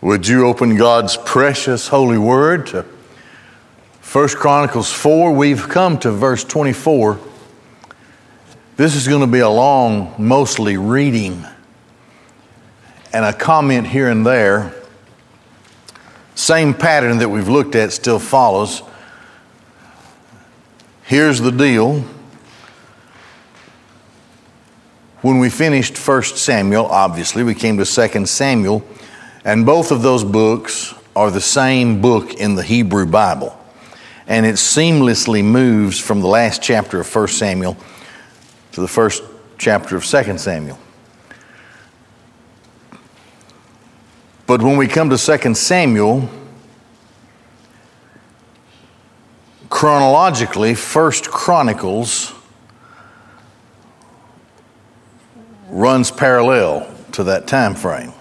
Would you open God's precious holy word to 1 Chronicles 4? We've come to verse 24. This is going to be a long, mostly reading and a comment here and there. Same pattern that we've looked at still follows. Here's the deal. When we finished 1 Samuel, obviously, we came to 2 Samuel and both of those books are the same book in the Hebrew Bible. And it seamlessly moves from the last chapter of 1 Samuel to the first chapter of 2 Samuel. But when we come to 2 Samuel, chronologically, First Chronicles runs parallel to that time frame.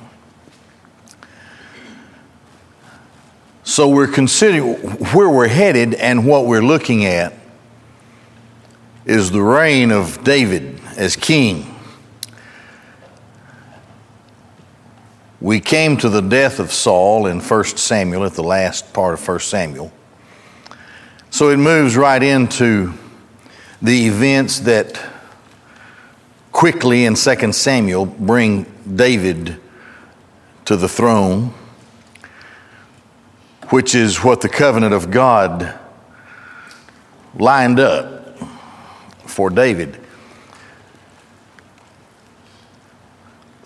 So we're considering where we're headed and what we're looking at is the reign of David as king. We came to the death of Saul in 1 Samuel at the last part of 1 Samuel. So it moves right into the events that quickly in 2 Samuel bring David to the throne which is what the covenant of God lined up for David.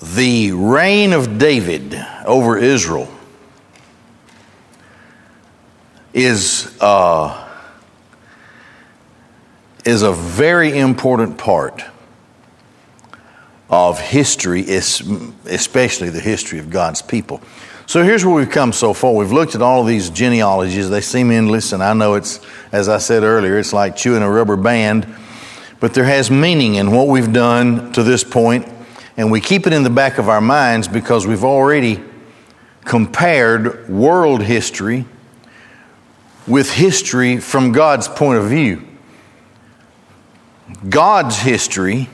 The reign of David over Israel is, uh, is a very important part of history, especially the history of God's people. So here's where we've come so far. We've looked at all of these genealogies. They seem endless, and I know it's, as I said earlier, it's like chewing a rubber band, but there has meaning in what we've done to this point, and we keep it in the back of our minds because we've already compared world history with history from God's point of view. God's history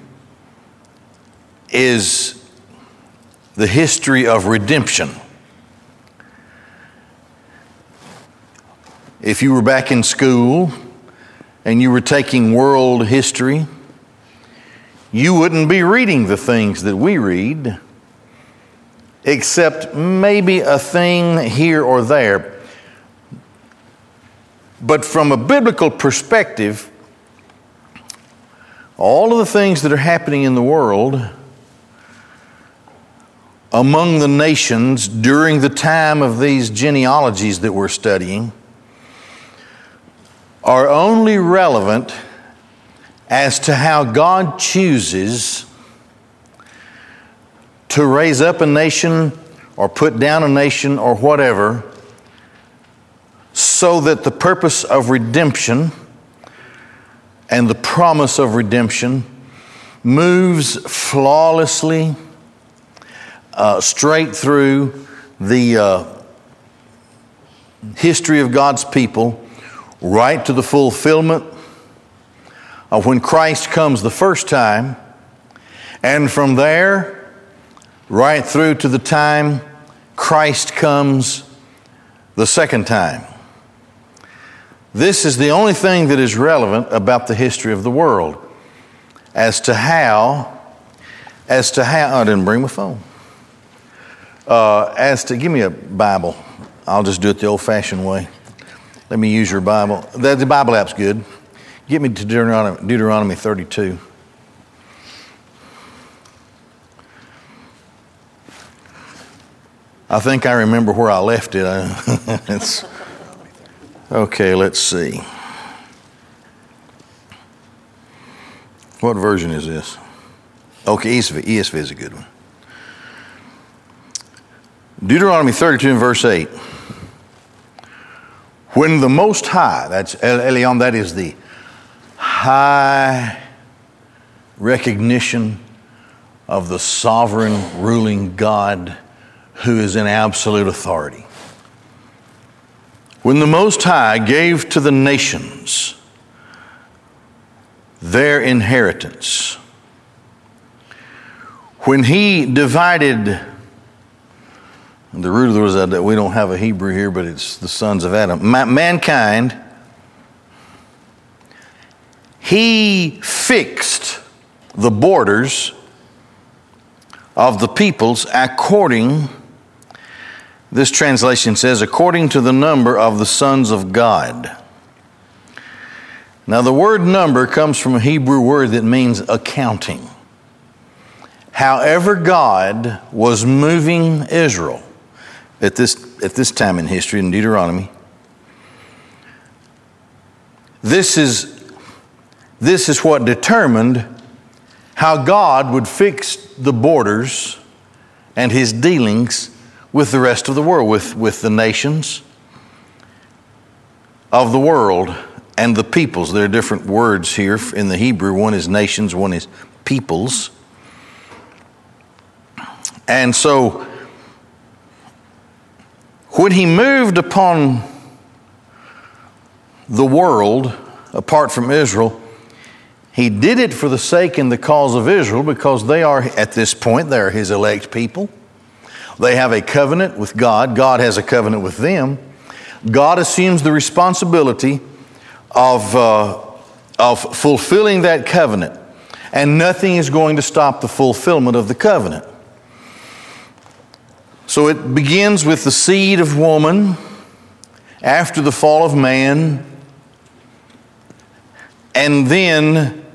is the history of redemption. If you were back in school and you were taking world history, you wouldn't be reading the things that we read, except maybe a thing here or there. But from a biblical perspective, all of the things that are happening in the world among the nations during the time of these genealogies that we're studying are only relevant as to how God chooses to raise up a nation or put down a nation or whatever so that the purpose of redemption and the promise of redemption moves flawlessly uh, straight through the uh, history of God's people right to the fulfillment of when Christ comes the first time, and from there, right through to the time Christ comes the second time. This is the only thing that is relevant about the history of the world as to how, as to how, I didn't bring my phone. Uh, as to, give me a Bible. I'll just do it the old fashioned way. Let me use your Bible. The, the Bible app's good. Get me to Deuteronomy, Deuteronomy 32. I think I remember where I left it. it's, okay, let's see. What version is this? Okay, ESV, ESV is a good one. Deuteronomy 32 and verse 8. When the Most High, that's El Elyon, that is the high recognition of the sovereign ruling God who is in absolute authority. When the Most High gave to the nations their inheritance, when He divided the root of the word that we don't have a Hebrew here, but it's the sons of Adam. Ma- mankind, he fixed the borders of the peoples according, this translation says, according to the number of the sons of God. Now, the word number comes from a Hebrew word that means accounting. However, God was moving Israel at this, at this time in history in Deuteronomy, this is, this is what determined how God would fix the borders and his dealings with the rest of the world, with, with the nations of the world and the peoples. There are different words here in the Hebrew. One is nations, one is peoples. And so, when he moved upon the world apart from Israel, he did it for the sake and the cause of Israel because they are, at this point, they are his elect people. They have a covenant with God, God has a covenant with them. God assumes the responsibility of, uh, of fulfilling that covenant, and nothing is going to stop the fulfillment of the covenant. So it begins with the seed of woman after the fall of man, and then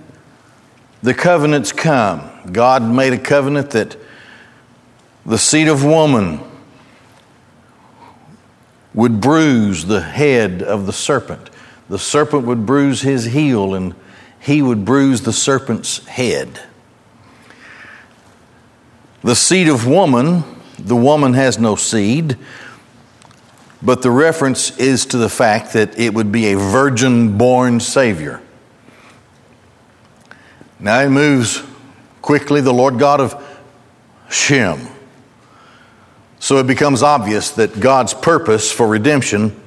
the covenants come. God made a covenant that the seed of woman would bruise the head of the serpent. The serpent would bruise his heel, and he would bruise the serpent's head. The seed of woman the woman has no seed, but the reference is to the fact that it would be a virgin born Savior. Now he moves quickly, the Lord God of Shem. So it becomes obvious that God's purpose for redemption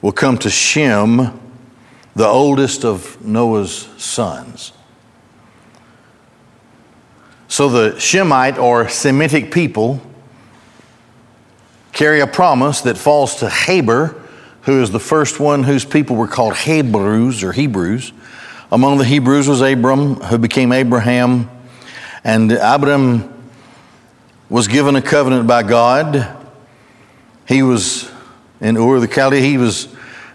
will come to Shem, the oldest of Noah's sons. So the Shemite or Semitic people carry a promise that falls to Haber, who is the first one whose people were called Hebrews or Hebrews. Among the Hebrews was Abram, who became Abraham. And Abram was given a covenant by God. He was in Ur the Chaldees. He was,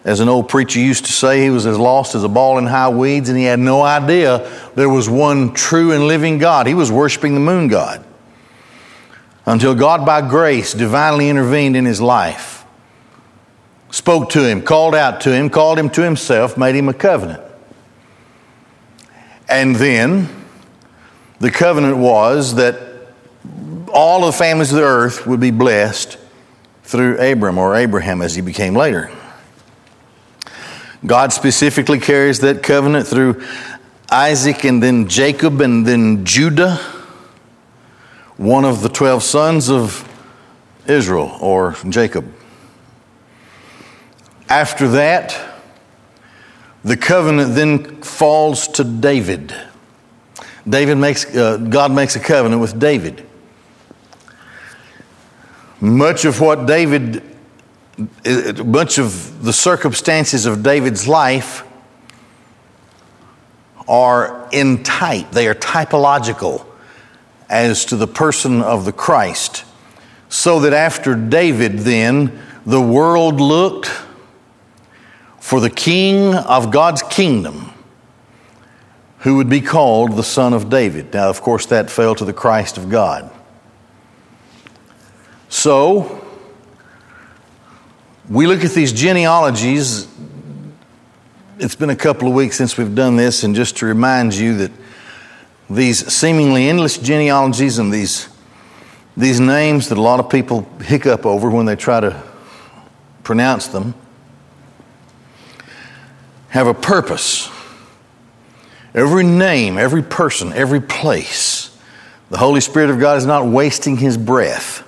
as an old preacher used to say, he was as lost as a ball in high weeds, and he had no idea there was one true and living God. He was worshiping the moon god until God, by grace, divinely intervened in his life, spoke to him, called out to him, called him to himself, made him a covenant. And then the covenant was that all of the families of the earth would be blessed through Abram or Abraham as he became later. God specifically carries that covenant through Isaac and then Jacob and then Judah one of the 12 sons of Israel or Jacob. After that, the covenant then falls to David. David makes, uh, God makes a covenant with David. Much of what David, much of the circumstances of David's life are in type, they are typological as to the person of the Christ, so that after David, then, the world looked for the king of God's kingdom who would be called the Son of David. Now, of course, that fell to the Christ of God. So, we look at these genealogies. It's been a couple of weeks since we've done this, and just to remind you that these seemingly endless genealogies and these, these names that a lot of people hiccup over when they try to pronounce them have a purpose. Every name, every person, every place, the Holy Spirit of God is not wasting his breath.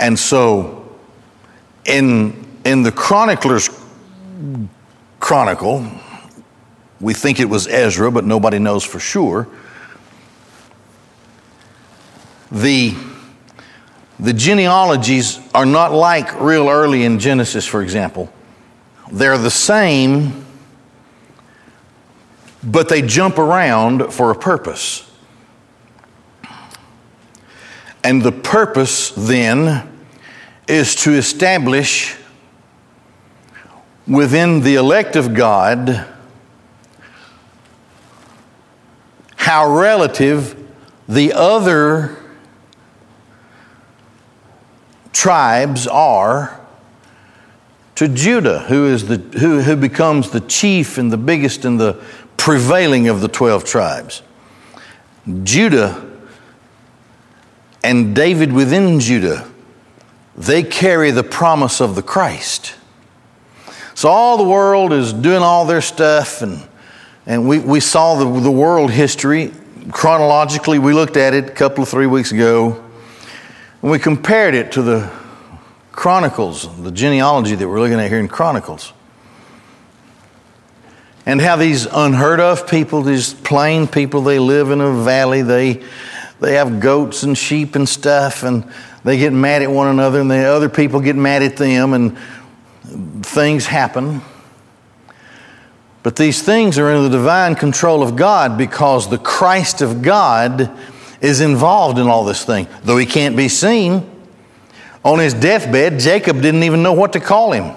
And so, in, in the chronicler's chronicle, we think it was Ezra, but nobody knows for sure. The the genealogies are not like real early in Genesis, for example. They're the same, but they jump around for a purpose. And the purpose then is to establish within the elect of God how relative the other tribes are to Judah, who, is the, who, who becomes the chief and the biggest and the prevailing of the 12 tribes. Judah and David within Judah, they carry the promise of the Christ. So all the world is doing all their stuff, and, and we, we saw the, the world history chronologically. We looked at it a couple of three weeks ago, and we compared it to the Chronicles, the genealogy that we're looking at here in Chronicles. And how these unheard of people, these plain people, they live in a valley, they, they have goats and sheep and stuff, and they get mad at one another, and the other people get mad at them, and things happen. But these things are in the divine control of God because the Christ of God is involved in all this thing. Though he can't be seen, on his deathbed, Jacob didn't even know what to call him,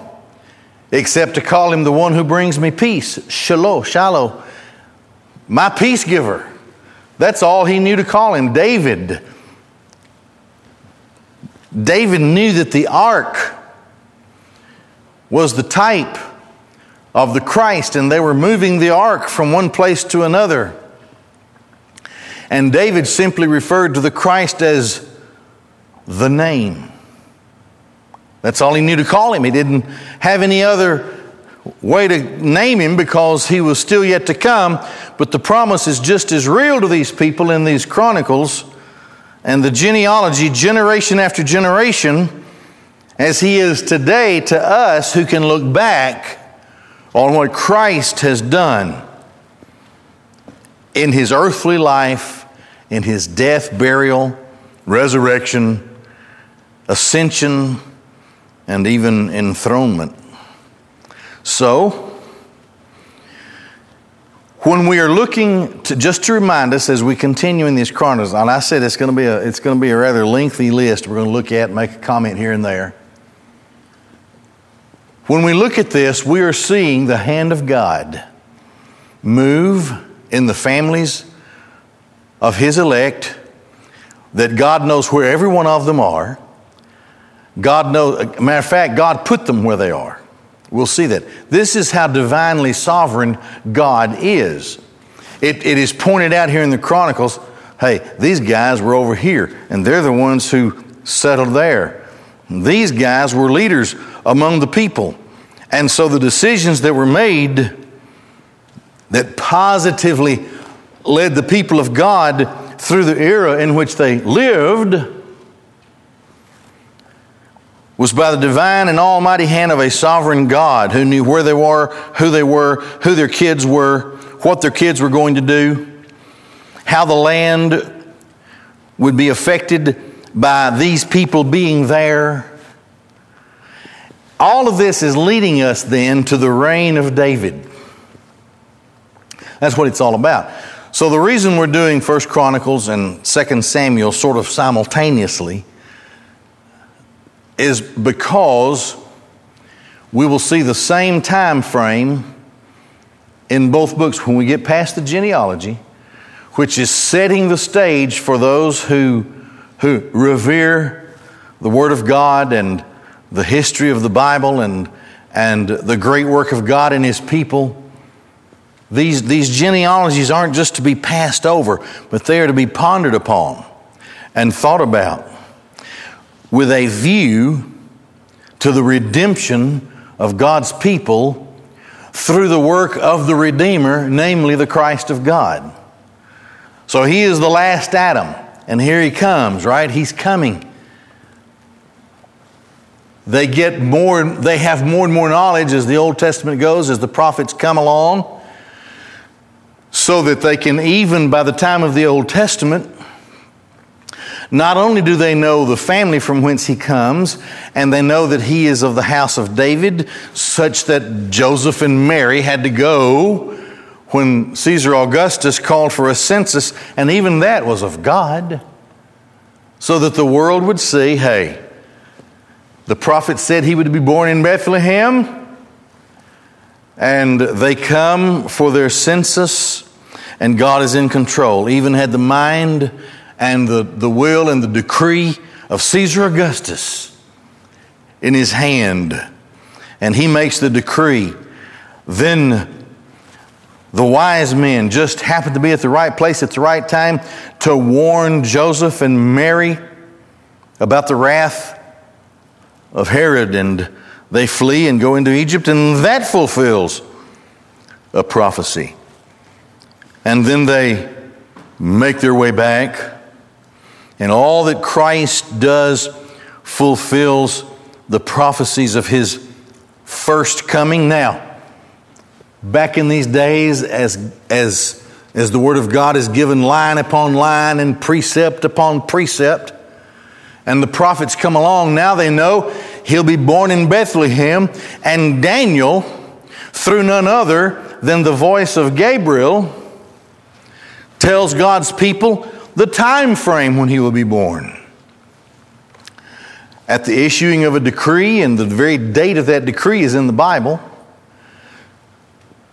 except to call him the one who brings me peace, Shalom, Shalom, my peace giver. That's all he knew to call him, David. David knew that the ark was the type of the Christ, and they were moving the ark from one place to another. And David simply referred to the Christ as the name. That's all he knew to call him. He didn't have any other way to name him because he was still yet to come. But the promise is just as real to these people in these chronicles and the genealogy, generation after generation as He is today to us who can look back on what Christ has done in His earthly life, in His death, burial, resurrection, ascension, and even enthronement. So, when we are looking to just to remind us as we continue in these chronicles, and I said it's going to be a it's going to be a rather lengthy list. We're going to look at make a comment here and there. When we look at this, we are seeing the hand of God move in the families of His elect, that God knows where every one of them are. God knows, matter of fact, God put them where they are. We'll see that. This is how divinely sovereign God is. It, it is pointed out here in the Chronicles hey, these guys were over here, and they're the ones who settled there. These guys were leaders among the people. And so the decisions that were made that positively led the people of God through the era in which they lived was by the divine and almighty hand of a sovereign God who knew where they were, who they were, who their kids were, what their kids were going to do, how the land would be affected by these people being there. All of this is leading us then to the reign of David. That's what it's all about. So the reason we're doing First Chronicles and Second Samuel sort of simultaneously is because we will see the same time frame in both books when we get past the genealogy, which is setting the stage for those who, who revere the Word of God and the history of the Bible and, and the great work of God and His people. These, these genealogies aren't just to be passed over, but they are to be pondered upon and thought about with a view to the redemption of God's people through the work of the Redeemer, namely the Christ of God. So he is the last Adam, and here he comes, right? He's coming. They get more, they have more and more knowledge as the Old Testament goes, as the prophets come along, so that they can, even by the time of the Old Testament, Not only do they know the family from whence he comes, and they know that he is of the house of David, such that Joseph and Mary had to go when Caesar Augustus called for a census, and even that was of God, so that the world would see hey, the prophet said he would be born in Bethlehem, and they come for their census, and God is in control. Even had the mind and the, the will and the decree of Caesar Augustus in his hand, and he makes the decree. Then the wise men just happened to be at the right place at the right time to warn Joseph and Mary about the wrath of Herod, and they flee and go into Egypt, and that fulfills a prophecy. And then they make their way back, and all that Christ does fulfills the prophecies of his first coming. Now, back in these days, as, as, as the Word of God is given line upon line and precept upon precept, and the prophets come along, now they know he'll be born in Bethlehem. And Daniel, through none other than the voice of Gabriel, tells God's people the time frame when he will be born. At the issuing of a decree, and the very date of that decree is in the Bible,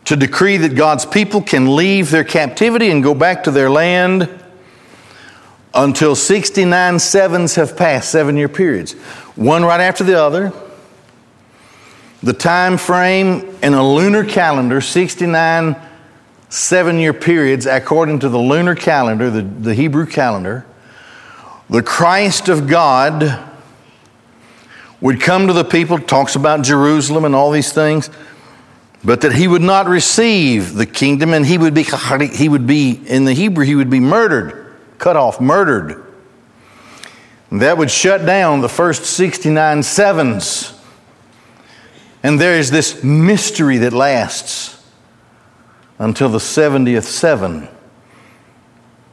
to decree that God's people can leave their captivity and go back to their land until 69 sevens have passed, seven year periods, one right after the other. The time frame in a lunar calendar, 69 seven year periods, according to the lunar calendar, the, the Hebrew calendar, the Christ of God would come to the people, talks about Jerusalem and all these things, but that he would not receive the kingdom and he would be, he would be in the Hebrew, he would be murdered cut off, murdered. That would shut down the first 69 sevens. And there is this mystery that lasts until the 70th seven.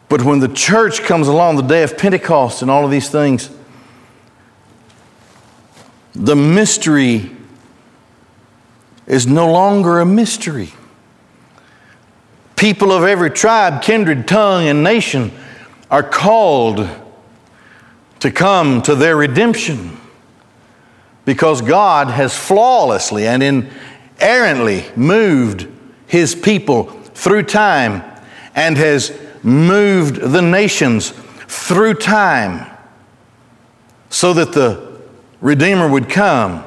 But when the church comes along, the day of Pentecost and all of these things, the mystery is no longer a mystery. People of every tribe, kindred, tongue, and nation are called to come to their redemption because God has flawlessly and inerrantly moved his people through time and has moved the nations through time so that the Redeemer would come.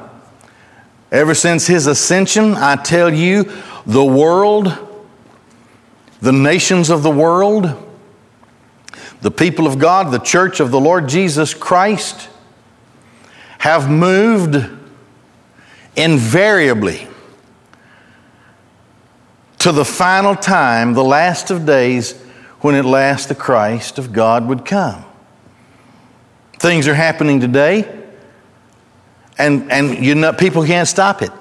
Ever since his ascension, I tell you, the world, the nations of the world, the people of God, the church of the Lord Jesus Christ, have moved invariably to the final time, the last of days, when at last the Christ of God would come. Things are happening today, and, and you know, people can't stop it.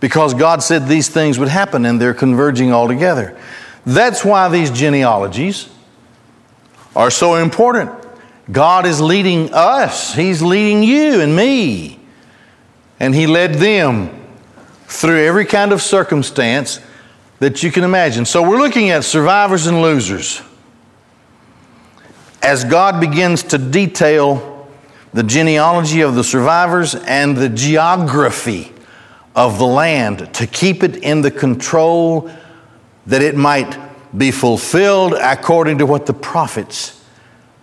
Because God said these things would happen, and they're converging all together. That's why these genealogies are so important. God is leading us, He's leading you and me. And He led them through every kind of circumstance that you can imagine. So we're looking at survivors and losers. As God begins to detail the genealogy of the survivors and the geography of the land to keep it in the control that it might be fulfilled according to what the prophets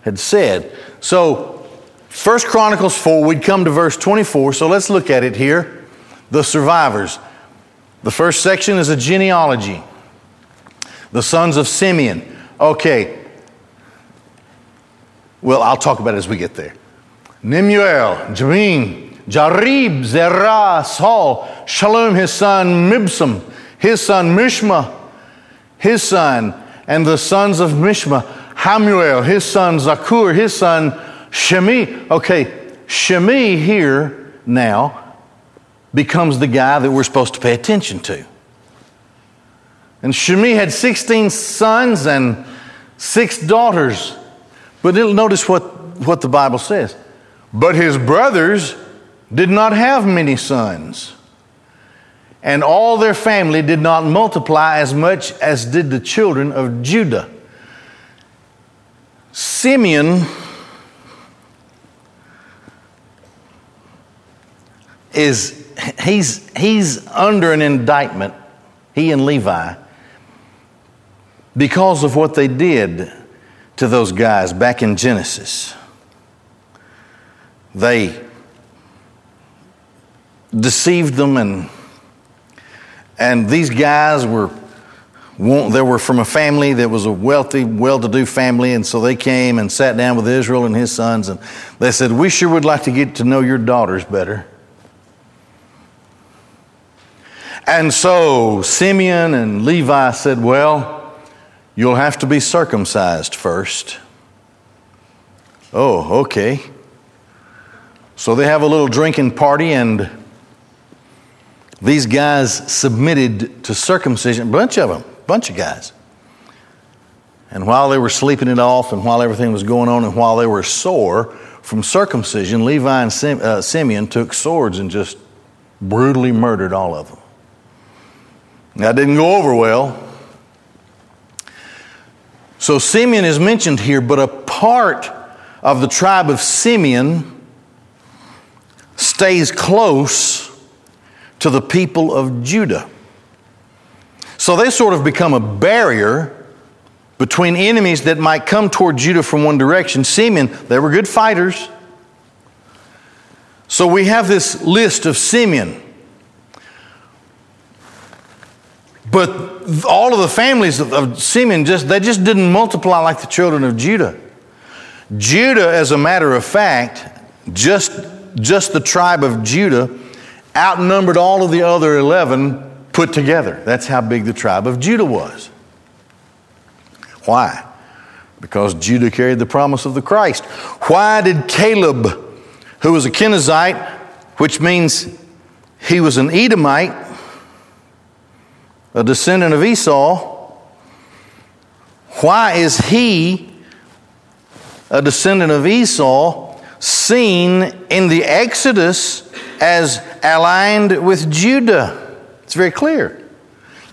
had said. So, First Chronicles 4, we'd come to verse 24, so let's look at it here. The survivors. The first section is a genealogy. The sons of Simeon. Okay. Well, I'll talk about it as we get there. Nemuel, Jamin, Jarib, Zerah, Saul, Shalom, his son, Mibsam, his son, Mishma, his son, and the sons of Mishma, Hammuel, his son, Zaccur, his son, Shemi. Okay, Shemi here now becomes the guy that we're supposed to pay attention to. And Shemi had 16 sons and six daughters. But notice what, what the Bible says. But his brothers did not have many sons, and all their family did not multiply as much as did the children of Judah. Simeon is he's he's under an indictment, he and Levi, because of what they did to those guys back in Genesis. They deceived them and and these guys were they were from a family that was a wealthy, well to do family, and so they came and sat down with Israel and his sons, and they said, We sure would like to get to know your daughters better. And so Simeon and Levi said, Well, you'll have to be circumcised first. Oh, okay. So they have a little drinking party, and these guys submitted to circumcision, a bunch of them a bunch of guys. And while they were sleeping it off, and while everything was going on, and while they were sore from circumcision, Levi and Sim, uh, Simeon took swords and just brutally murdered all of them. That didn't go over well. So Simeon is mentioned here, but a part of the tribe of Simeon stays close to the people of Judah. So they sort of become a barrier between enemies that might come toward Judah from one direction. Simeon, they were good fighters. So we have this list of Simeon. But all of the families of Simeon just they just didn't multiply like the children of Judah. Judah, as a matter of fact, just, just the tribe of Judah outnumbered all of the other 11 put together. That's how big the tribe of Judah was. Why? Because Judah carried the promise of the Christ. Why did Caleb, who was a Kenizzite, which means he was an Edomite, a descendant of Esau, why is he, a descendant of Esau, seen in the Exodus as aligned with Judah? It's very clear.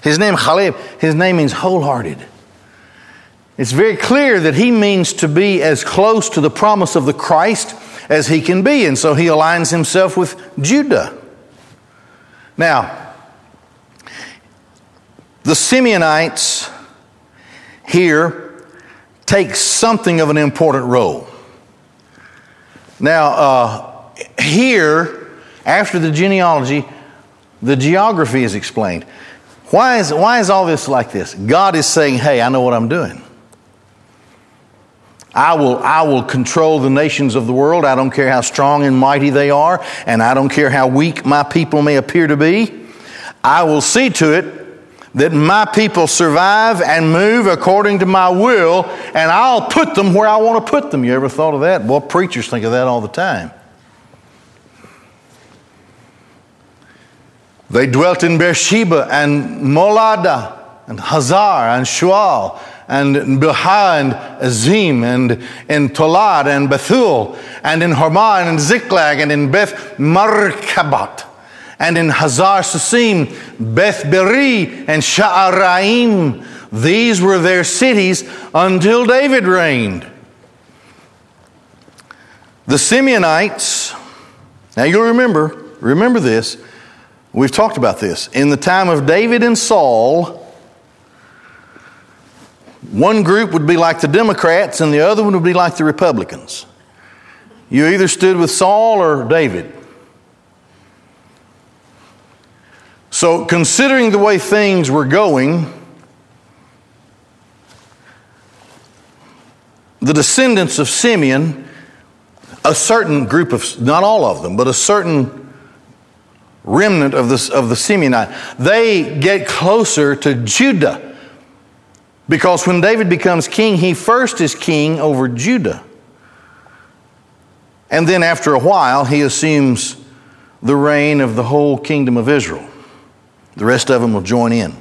His name, Caleb, his name means wholehearted. It's very clear that he means to be as close to the promise of the Christ as he can be, and so he aligns himself with Judah. Now, the Simeonites here take something of an important role. Now, uh, here, after the genealogy, the geography is explained. Why is, why is all this like this? God is saying, hey, I know what I'm doing. I will, I will control the nations of the world. I don't care how strong and mighty they are, and I don't care how weak my people may appear to be. I will see to it that my people survive and move according to my will, and I'll put them where I want to put them. You ever thought of that? Well, preachers think of that all the time. They dwelt in Beersheba and Moladah and Hazar and Shual and Bilhah and Azim and in Tolad and Bethuel and in Hormah and Ziklag and in Beth-marcaboth and in Hazar Susim, Beth Beri and Sha'araim. These were their cities until David reigned. The Simeonites, now you'll remember, remember this, We've talked about this. In the time of David and Saul, one group would be like the Democrats and the other one would be like the Republicans. You either stood with Saul or David. So, considering the way things were going, the descendants of Simeon, a certain group of, not all of them, but a certain remnant of, this, of the Simeonite, they get closer to Judah. Because when David becomes king, he first is king over Judah. And then after a while, he assumes the reign of the whole kingdom of Israel. The rest of them will join in.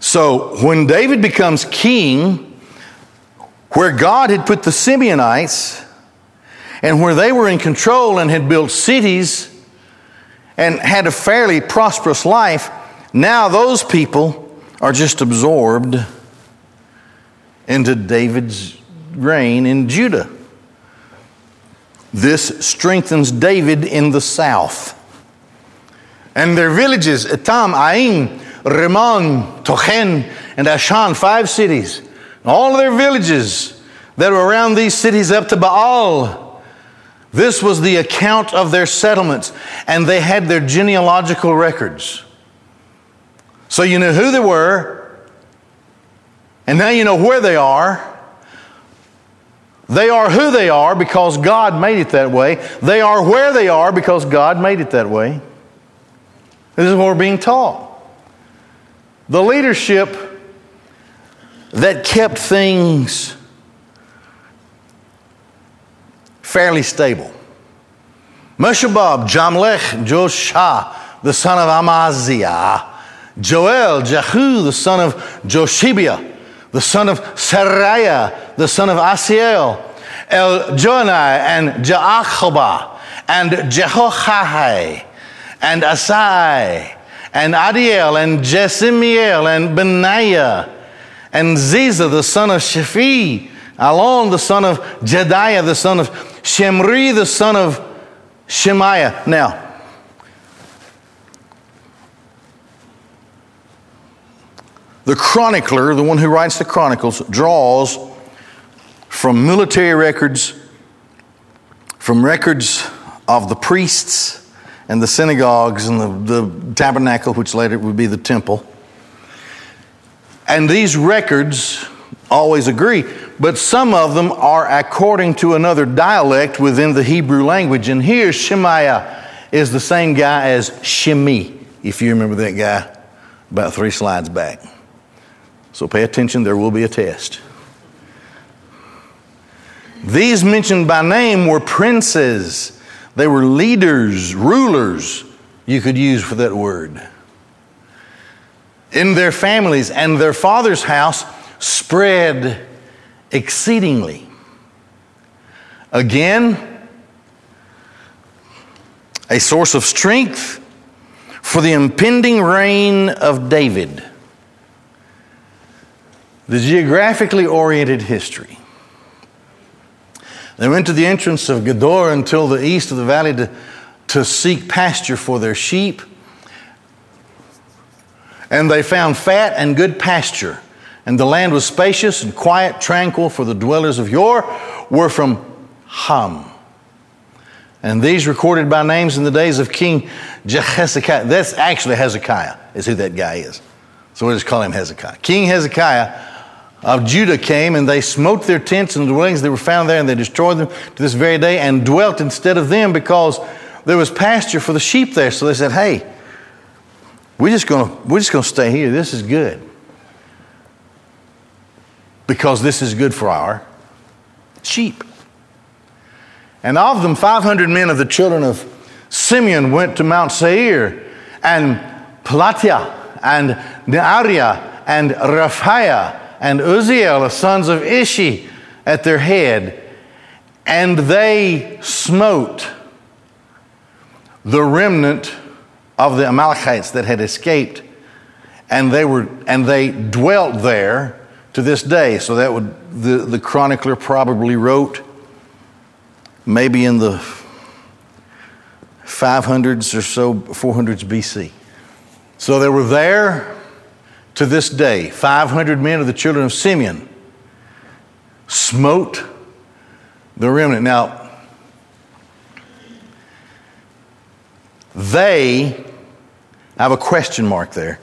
So when David becomes king, where God had put the Simeonites and where they were in control and had built cities and had a fairly prosperous life, now those people are just absorbed into David's reign in Judah. This strengthens David in the south. And their villages, Etam, Ain, Rimmon, Tochen, and Ashan, five cities, all their villages that were around these cities up to Baal. This was the account of their settlements, and they had their genealogical records. So you knew who they were, and now you know where they are. They are who they are because God made it that way. They are where they are because God made it that way. This is what we're being taught. The leadership that kept things fairly stable. Meshobab, Jamlech, Joshah, the son of Amaziah, Joel, Jehu, the son of Joshibiah, the son of Seraiah, the son of Asiel, El Jonai, and Jaakobah, and Jehochahai, and Asai, and Adiel, and Jesimiel, and Benaiah, and Ziza, the son of Shaphi, Alon, the son of Jedaiah, the son of Shemri, the son of Shemaiah. Now, the chronicler, the one who writes the chronicles, draws from military records, from records of the priests and the synagogues and the, the tabernacle, which later would be the temple. And these records always agree, but some of them are according to another dialect within the Hebrew language. And here, Shemaiah is the same guy as Shimi, if you remember that guy about three slides back. So pay attention, there will be a test. These mentioned by name were princes they were leaders, rulers, you could use for that word. In their families and their father's house spread exceedingly. Again, a source of strength for the impending reign of David. The geographically oriented history. They went to the entrance of Gedor until the east of the valley to, to seek pasture for their sheep. And they found fat and good pasture. And the land was spacious and quiet, tranquil, for the dwellers of yore were from Ham. And these recorded by names in the days of King Jehezekiah. That's actually Hezekiah, is who that guy is. So we just call him Hezekiah. King Hezekiah of Judah came and they smote their tents and dwellings that were found there and they destroyed them to this very day and dwelt instead of them because there was pasture for the sheep there. So they said, hey, we're just gonna, we're just gonna stay here. This is good. Because this is good for our sheep. And of them, 500 men of the children of Simeon went to Mount Seir, and Pelatiah, and Neariah, and Rephaiah, and Uzziel, the sons of Ishi, at their head. And they smote the remnant of the Amalekites that had escaped. And they, were, and they dwelt there to this day. So that would, the, the chronicler probably wrote maybe in the 500s or so, 400s BC. So they were there to this day, 500 men of the children of Simeon smote the remnant. Now, they I have a question mark there.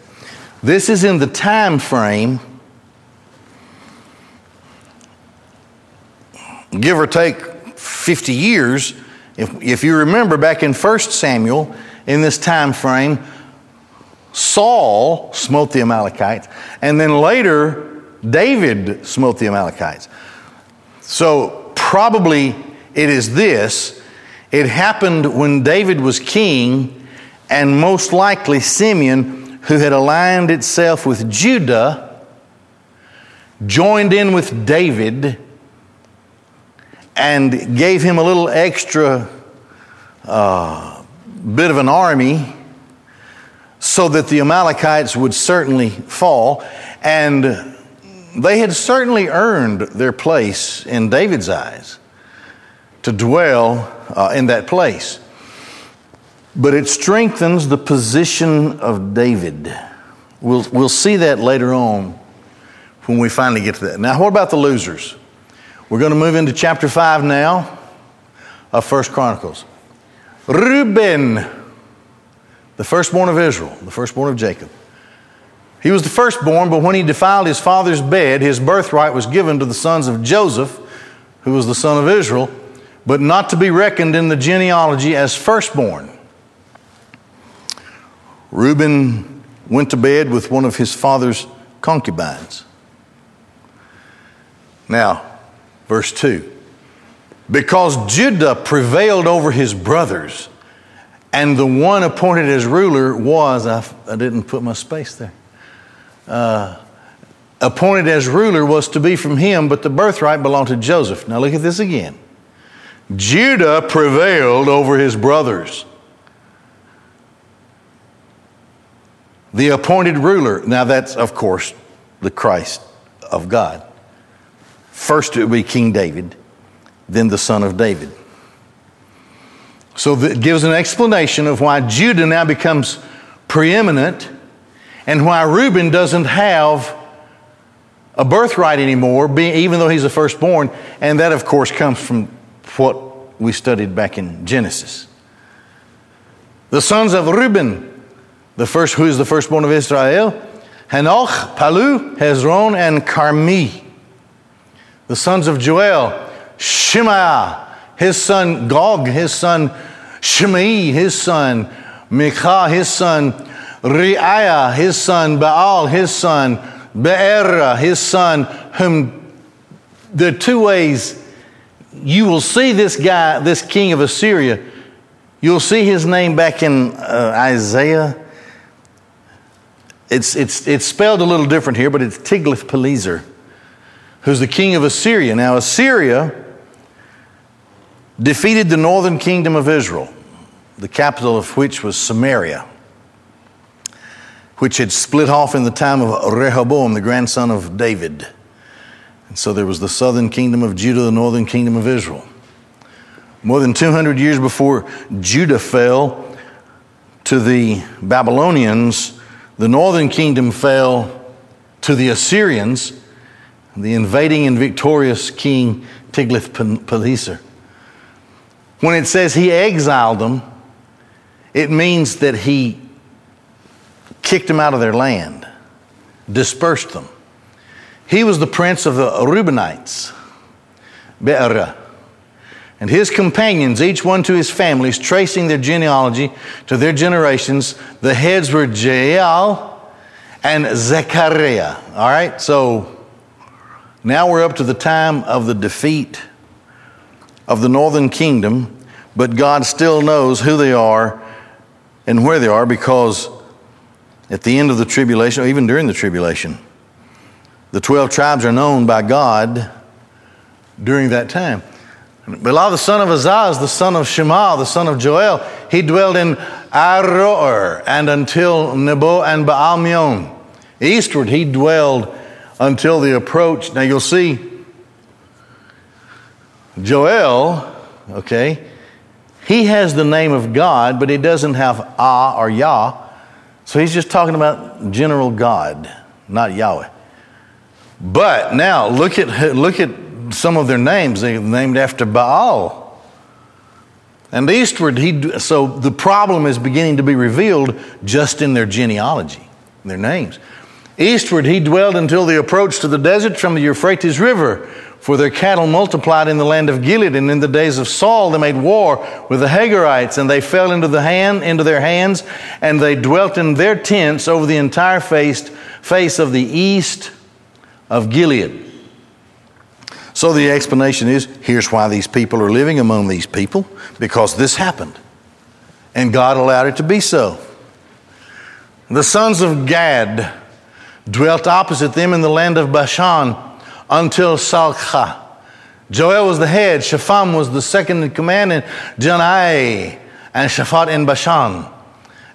This is in the time frame, give or take 50 years. If, if you remember back in 1 Samuel, in this time frame, Saul smote the Amalekites, and then later, David smote the Amalekites. So, probably it is this it happened when David was king, and most likely Simeon, who had aligned itself with Judah, joined in with David and gave him a little extra uh, bit of an army so that the Amalekites would certainly fall. And they had certainly earned their place in David's eyes to dwell uh, in that place. But it strengthens the position of David. We'll, we'll see that later on when we finally get to that. Now, what about the losers? We're going to move into chapter 5 now of First Chronicles. Reuben, the firstborn of Israel, the firstborn of Jacob. He was the firstborn, but when he defiled his father's bed, his birthright was given to the sons of Joseph, who was the son of Israel, but not to be reckoned in the genealogy as firstborn. Reuben went to bed with one of his father's concubines. Now, verse 2 Because Judah prevailed over his brothers, and the one appointed as ruler was, I, I didn't put my space there, uh, appointed as ruler was to be from him, but the birthright belonged to Joseph. Now look at this again. Judah prevailed over his brothers. The appointed ruler. Now, that's, of course, the Christ of God. First, it would be King David, then the son of David. So it gives an explanation of why Judah now becomes preeminent and why Reuben doesn't have a birthright anymore, even though he's the firstborn. And that, of course, comes from what we studied back in Genesis. The sons of Reuben, the first, who is the firstborn of Israel, Hanoch, Pallu, Hezron, and Carmi. The sons of Joel, Shemaiah, his son Gog, his son Shimei, his son Micah, his son Reiah, his son Baal, his son Be'er, his son, whom the two ways you will see this guy, this king of Assyria, you'll see his name back in uh, Isaiah. It's, it's, it's spelled a little different here, but it's Tiglath-Pileser, who's the king of Assyria. Now, Assyria defeated the northern kingdom of Israel, the capital of which was Samaria, which had split off in the time of Rehoboam, the grandson of David. And so there was the southern kingdom of Judah, the northern kingdom of Israel. More than 200 years before Judah fell to the Babylonians, the northern kingdom fell to the Assyrians, the invading and victorious king Tiglath-Pileser. When it says he exiled them, it means that he kicked them out of their land, dispersed them. He was the prince of the Reubenites, Be'erah. And his companions, each one to his families, tracing their genealogy to their generations, the heads were Jael and Zechariah. All right, so now we're up to the time of the defeat of the northern kingdom, but God still knows who they are and where they are because at the end of the tribulation, or even during the tribulation, the 12 tribes are known by God during that time. Bela, the son of Azaz, the son of Shema, the son of Joel, he dwelled in Aroer and until Nebo and Baalmeon. Eastward, he dwelled until the approach. Now you'll see Joel, okay, he has the name of God, but he doesn't have Ah or Yah. So he's just talking about general God, not Yahweh. But now look at, look at some of their names. They're named after Baal. And eastward, he, so the problem is beginning to be revealed just in their genealogy, their names. Eastward, he dwelled until the approach to the desert from the Euphrates River, for their cattle multiplied in the land of Gilead. And in the days of Saul, they made war with the Hagarites, and they fell into the hand, into their hands, and they dwelt in their tents over the entire face, face of the east of Gilead. So the explanation is here's why these people are living among these people because this happened. And God allowed it to be so. The sons of Gad dwelt opposite them in the land of Bashan until Salcah. Joel was the head, Shapham was the second in command, and Jaanai and Shaphat in Bashan.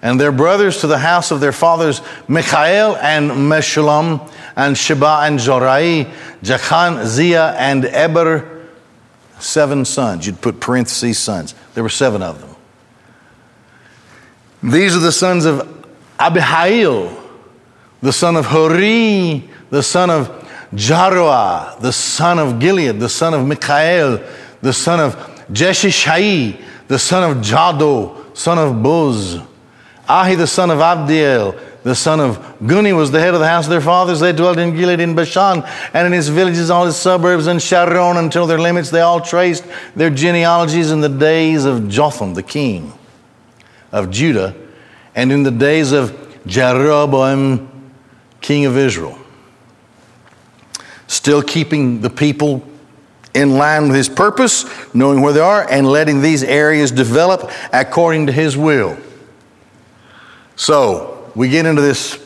And their brothers to the house of their fathers, Michael and Meshullam, and Sheba and Jorai, Jachan, Zia, and Eber, seven sons. You'd put parentheses sons. There were seven of them. These are the sons of Abihail, the son of Hori, the son of Jaroah, the son of Gilead, the son of Michael, the son of Jeshishai, the son of Jahdo, son of Buz, Ahi, the son of Abdiel, the son of Guni was the head of the house of their fathers. They dwelt in Gilead in Bashan and in his villages, all his suburbs, and Sharon until their limits. They all traced their genealogies in the days of Jotham, the king of Judah, and in the days of Jeroboam, king of Israel. Still keeping the people in line with his purpose, knowing where they are, and letting these areas develop according to his will. So, we get into this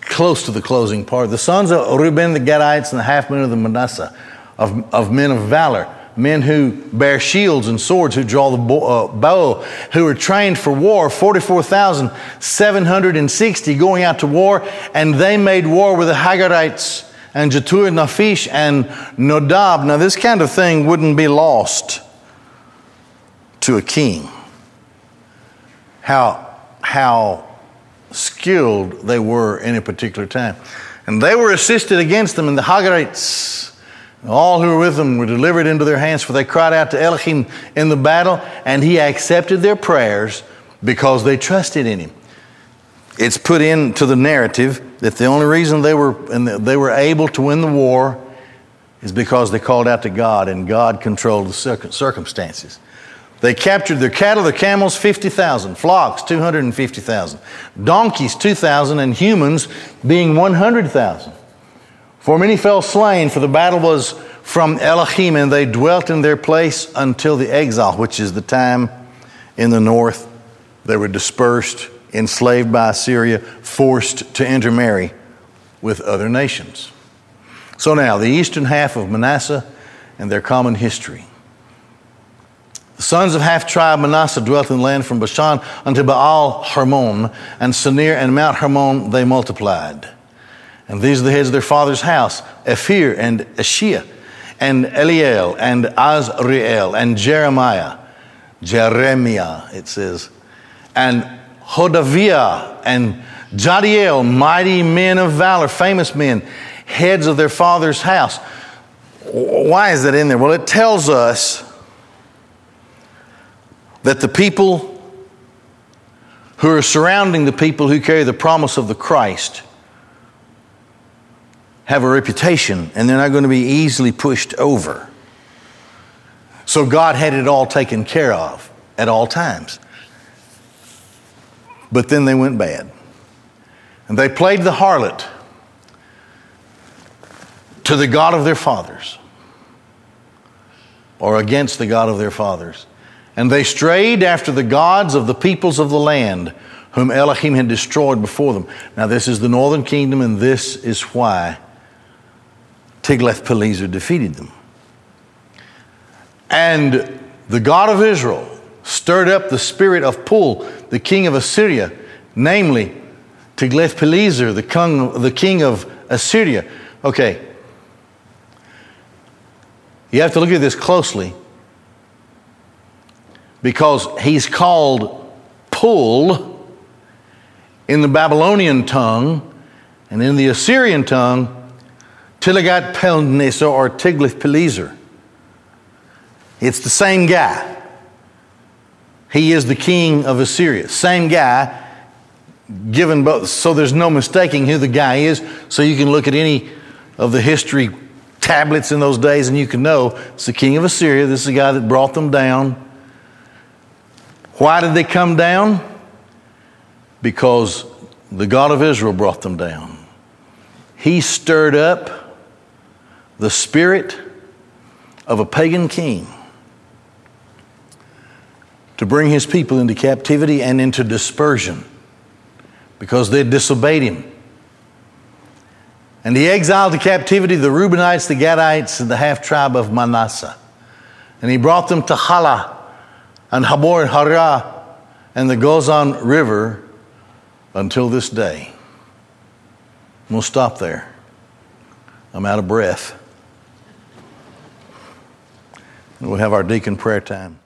close to the closing part. The sons of Reuben, the Gadites, and the half men of the Manasseh, of, of men of valor, men who bear shields and swords, who draw the bow, uh, who are trained for war, 44,760 going out to war, and they made war with the Hagarites and Jetur, Nephish and Nodab. Now, this kind of thing wouldn't be lost to a king. How, how skilled they were in a particular time. And they were assisted against them, and the Hagarites, all who were with them, were delivered into their hands, for they cried out to Elohim in the battle, and he accepted their prayers because they trusted in him it's put into the narrative that the only reason they were, and they were able to win the war is because they called out to God and God controlled the circumstances. They captured their cattle, their camels, 50,000, flocks, 250,000, donkeys, 2,000, and humans being 100,000. For many fell slain, for the battle was from Elohim, and they dwelt in their place until the exile, which is the time in the north. They were dispersed enslaved by Assyria, forced to intermarry with other nations. So now, the eastern half of Manasseh and their common history. The sons of half tribe Manasseh dwelt in the land from Bashan unto Baal Hermon, and Senir and Mount Hermon they multiplied. And these are the heads of their father's house Epher and Ashiah, and Eliel and Azriel and Jeremiah. Jeremiah, it says. And Hodaviah and Jahdiel, mighty men of valor, famous men, heads of their father's house. Why is that in there? Well, it tells us that the people who are surrounding the people who carry the promise of the Christ have a reputation and they're not going to be easily pushed over. So God had it all taken care of at all times. But then they went bad. And they played the harlot to the God of their fathers or against the God of their fathers. And they strayed after the gods of the peoples of the land whom Elohim had destroyed before them. Now, this is the northern kingdom, and this is why Tiglath-Pileser defeated them. And the God of Israel stirred up the spirit of Pul, the king of Assyria, namely Tiglath-Pileser, the king, the king of Assyria. Okay. You have to look at this closely because he's called Pul in the Babylonian tongue and in the Assyrian tongue, Tilgath-Pilneser or Tiglath-Pileser. It's the same guy. He is the king of Assyria. Same guy, given both. So there's no mistaking who the guy is. So you can look at any of the history tablets in those days and you can know it's the king of Assyria. This is the guy that brought them down. Why did they come down? Because the God of Israel brought them down. He stirred up the spirit of a pagan king to bring his people into captivity and into dispersion because they disobeyed him. And he exiled to captivity the Reubenites, the Gadites, and the half tribe of Manasseh. And he brought them to Hala and Habor and Hara and the Gozan River until this day. We'll stop there. I'm out of breath. We'll have our deacon prayer time.